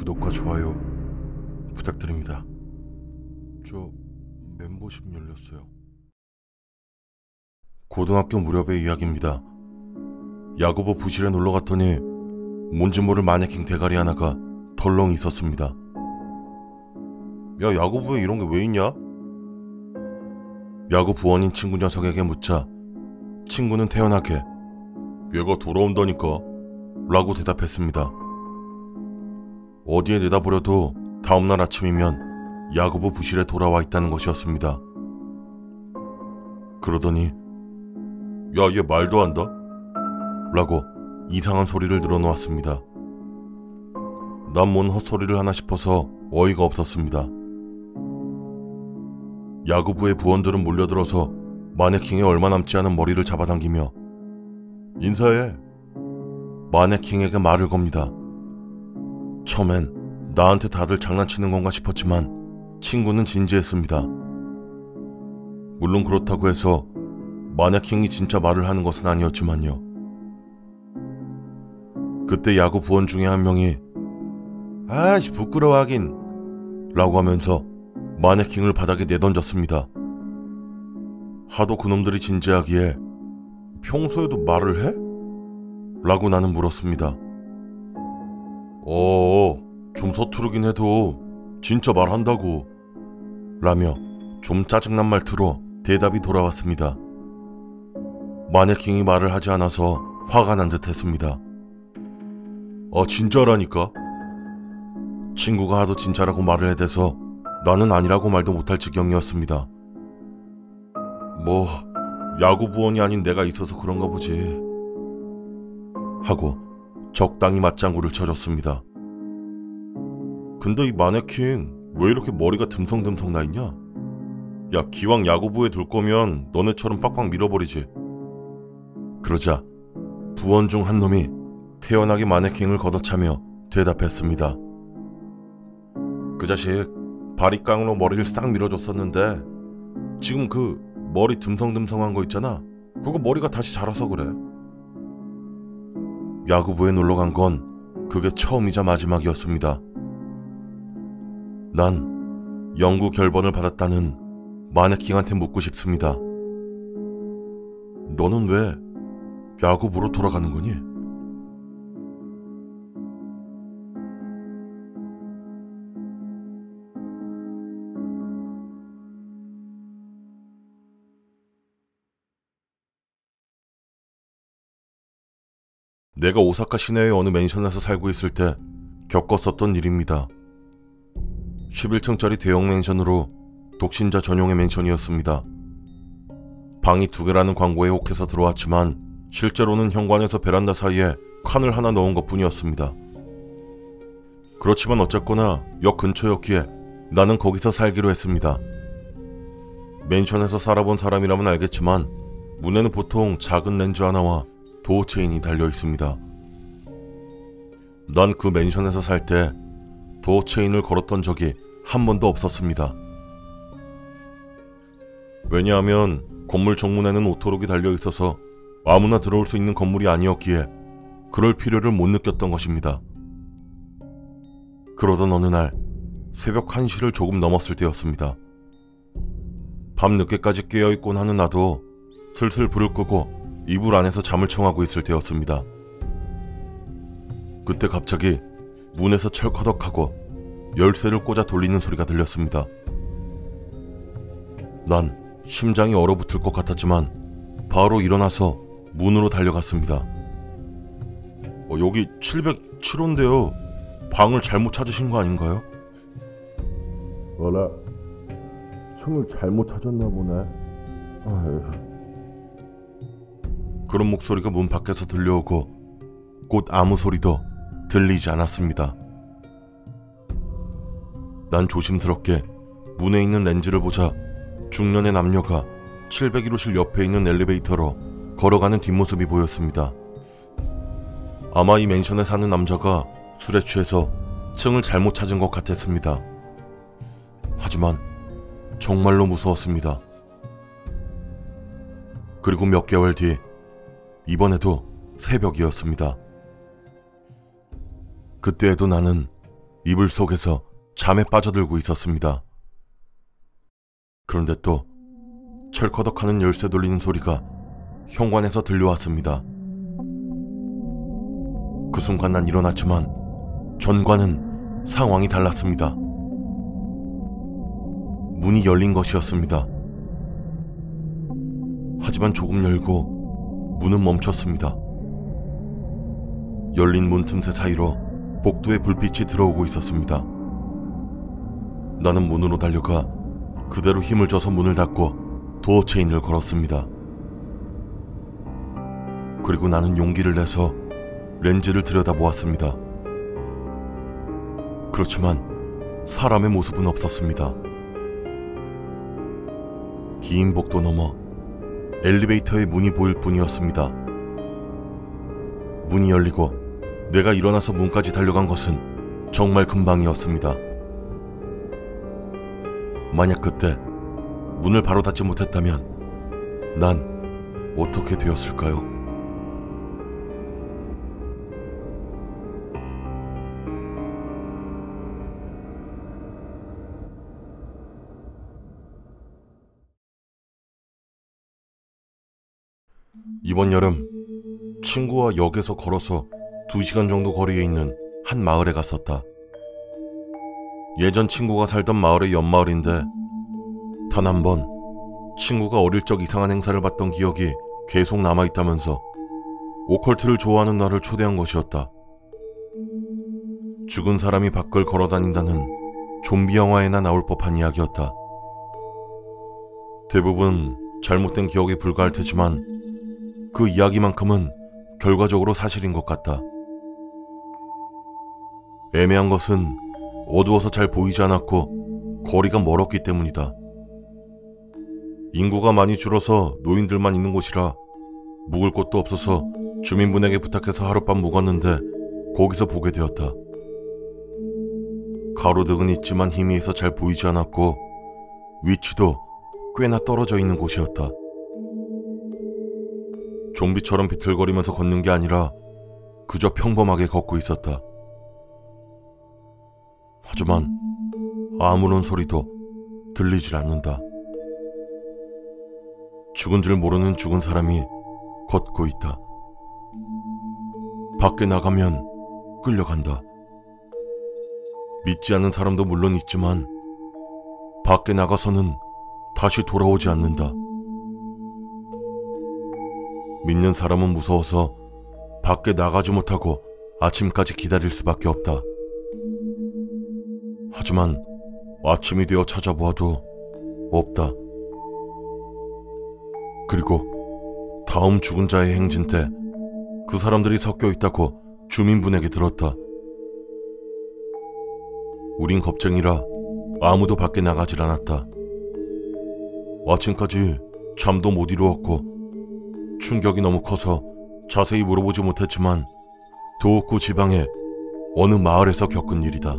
구독과 좋아요 부탁드립니다. 저 멤버십 열렸어요. 고등학교 무렵의 이야기입니다. 야구부 부실에 놀러 갔더니 뭔지 모를 마네킹 대가리 하나가 덜렁 있었습니다. 야, 야구부에 이런 게 왜 있냐? 야구 부원인 친구 녀석에게 묻자 친구는 태연하게 얘가 돌아온다니까 라고 대답했습니다. 어디에 내다보려도 다음날 아침이면 야구부 부실에 돌아와 있다는 것이었습니다. 그러더니 야 얘 말도 한다? 라고 이상한 소리를 늘어놓았습니다. 난 뭔 헛소리를 하나 싶어서 어이가 없었습니다. 야구부의 부원들은 몰려들어서 마네킹의 얼마 남지 않은 머리를 잡아당기며 인사해. 마네킹에게 말을 겁니다. 처음엔 나한테 다들 장난치는 건가 싶었지만 친구는 진지했습니다. 물론 그렇다고 해서 마네킹이 진짜 말을 하는 것은 아니었지만요. 그때 야구 부원 중에 한 명이 아씨 부끄러워하긴 라고 하면서 마네킹을 바닥에 내던졌습니다. 하도 그놈들이 진지하기에 평소에도 말을 해? 라고 나는 물었습니다. 어어, 좀 서투르긴 해도 진짜 말한다고. 라며 좀 짜증난 말투로 대답이 돌아왔습니다. 마네킹이 말을 하지 않아서 화가 난 듯 했습니다. 아, 진짜라니까? 친구가 하도 진짜라고 말을 해대서 나는 아니라고 말도 못할 지경이었습니다. 뭐, 야구 부원이 아닌 내가 있어서 그런가 보지. 하고 적당히 맞장구를 쳐줬습니다. 근데 이 마네킹 왜 이렇게 머리가 듬성듬성 나 있냐? 야, 기왕 야구부에 둘 거면 너네처럼 빡빡 밀어버리지. 그러자 부원 중 한 놈이 태연하게 마네킹을 걷어차며 대답했습니다. 그 자식 바리깡으로 머리를 싹 밀어줬었는데 지금 그 머리 듬성듬성한 거 있잖아. 그거 머리가 다시 자라서 그래. 야구부에 놀러 간 건 그게 처음이자 마지막이었습니다. 난 연구 결번을 받았다는 마네킹한테 묻고 싶습니다. 너는 왜 야구부로 돌아가는 거니? 내가 오사카 시내의 어느 맨션에서 살고 있을 때 겪었었던 일입니다. 11층짜리 대형 맨션으로 독신자 전용의 맨션이었습니다. 방이 두 개라는 광고에 혹해서 들어왔지만 실제로는 현관에서 베란다 사이에 칸을 하나 넣은 것 뿐이었습니다. 그렇지만 어쨌거나 역 근처였기에 나는 거기서 살기로 했습니다. 맨션에서 살아본 사람이라면 알겠지만 문에는 보통 작은 렌즈 하나와 도어 체인이 달려 있습니다. 난 그 맨션에서 살 때 도어 체인을 걸었던 적이 한 번도 없었습니다. 왜냐하면 건물 정문에는 오토록이 달려 있어서 아무나 들어올 수 있는 건물이 아니었기에 그럴 필요를 못 느꼈던 것입니다. 그러던 어느 날 새벽 1시를 조금 넘었을 때였습니다. 밤 늦게까지 깨어있곤 하는 나도 슬슬 불을 끄고 이불 안에서 잠을 청하고 있을 때였습니다. 그때 갑자기 문에서 철커덕하고 열쇠를 꽂아 돌리는 소리가 들렸습니다. 난 심장이 얼어붙을 것 같았지만 바로 일어나서 문으로 달려갔습니다. 어, 여기 707호인데요. 방을 잘못 찾으신 거 아닌가요? 어라, 층을 잘못 찾았나 보네. 아휴. 그런 목소리가 문 밖에서 들려오고 곧 아무 소리도 들리지 않았습니다. 난 조심스럽게 문에 있는 렌즈를 보자 중년의 남녀가 701호실 옆에 있는 엘리베이터로 걸어가는 뒷모습이 보였습니다. 아마 이 맨션에 사는 남자가 술에 취해서 층을 잘못 찾은 것 같았습니다. 하지만 정말로 무서웠습니다. 그리고 몇 개월 뒤 이번에도 새벽이었습니다. 그때에도 나는 이불 속에서 잠에 빠져들고 있었습니다. 그런데 또 철커덕하는 열쇠 돌리는 소리가 현관에서 들려왔습니다. 그 순간 난 일어났지만 전과는 상황이 달랐습니다. 문이 열린 것이었습니다. 하지만 조금 열고 문은 멈췄습니다. 열린 문 틈새 사이로 복도에 불빛이 들어오고 있었습니다. 나는 문으로 달려가 그대로 힘을 줘서 문을 닫고 도어 체인을 걸었습니다. 그리고 나는 용기를 내서 렌즈를 들여다보았습니다. 그렇지만 사람의 모습은 없었습니다. 긴 복도 너머 엘리베이터의 문이 보일 뿐이었습니다. 문이 열리고 내가 일어나서 문까지 달려간 것은 정말 금방이었습니다. 만약 그때 문을 바로 닫지 못했다면 난 어떻게 되었을까요? 이번 여름 친구와 역에서 걸어서 2시간 정도 거리에 있는 한 마을에 갔었다. 예전 친구가 살던 마을의 옆마을인데 단 한 번 친구가 어릴 적 이상한 행사를 봤던 기억이 계속 남아있다면서 오컬트를 좋아하는 나를 초대한 것이었다. 죽은 사람이 밖을 걸어 다닌다는 좀비 영화에나 나올 법한 이야기였다. 대부분 잘못된 기억에 불과할 테지만 그 이야기만큼은 결과적으로 사실인 것 같다. 애매한 것은 어두워서 잘 보이지 않았고 거리가 멀었기 때문이다. 인구가 많이 줄어서 노인들만 있는 곳이라 묵을 곳도 없어서 주민분에게 부탁해서 하룻밤 묵었는데 거기서 보게 되었다. 가로등은 있지만 희미해서 잘 보이지 않았고 위치도 꽤나 떨어져 있는 곳이었다. 좀비처럼 비틀거리면서 걷는 게 아니라 그저 평범하게 걷고 있었다. 하지만 아무런 소리도 들리질 않는다. 죽은 줄 모르는 죽은 사람이 걷고 있다. 밖에 나가면 끌려간다. 믿지 않는 사람도 물론 있지만 밖에 나가서는 다시 돌아오지 않는다. 믿는 사람은 무서워서 밖에 나가지 못하고 아침까지 기다릴 수밖에 없다. 하지만 아침이 되어 찾아보아도 없다. 그리고 다음 죽은 자의 행진 때 그 사람들이 섞여 있다고 주민분에게 들었다. 우린 겁쟁이라 아무도 밖에 나가질 않았다. 아침까지 잠도 못 이루었고 충격이 너무 커서 자세히 물어보지 못했지만 도읍구 지방의 어느 마을에서 겪은 일이다.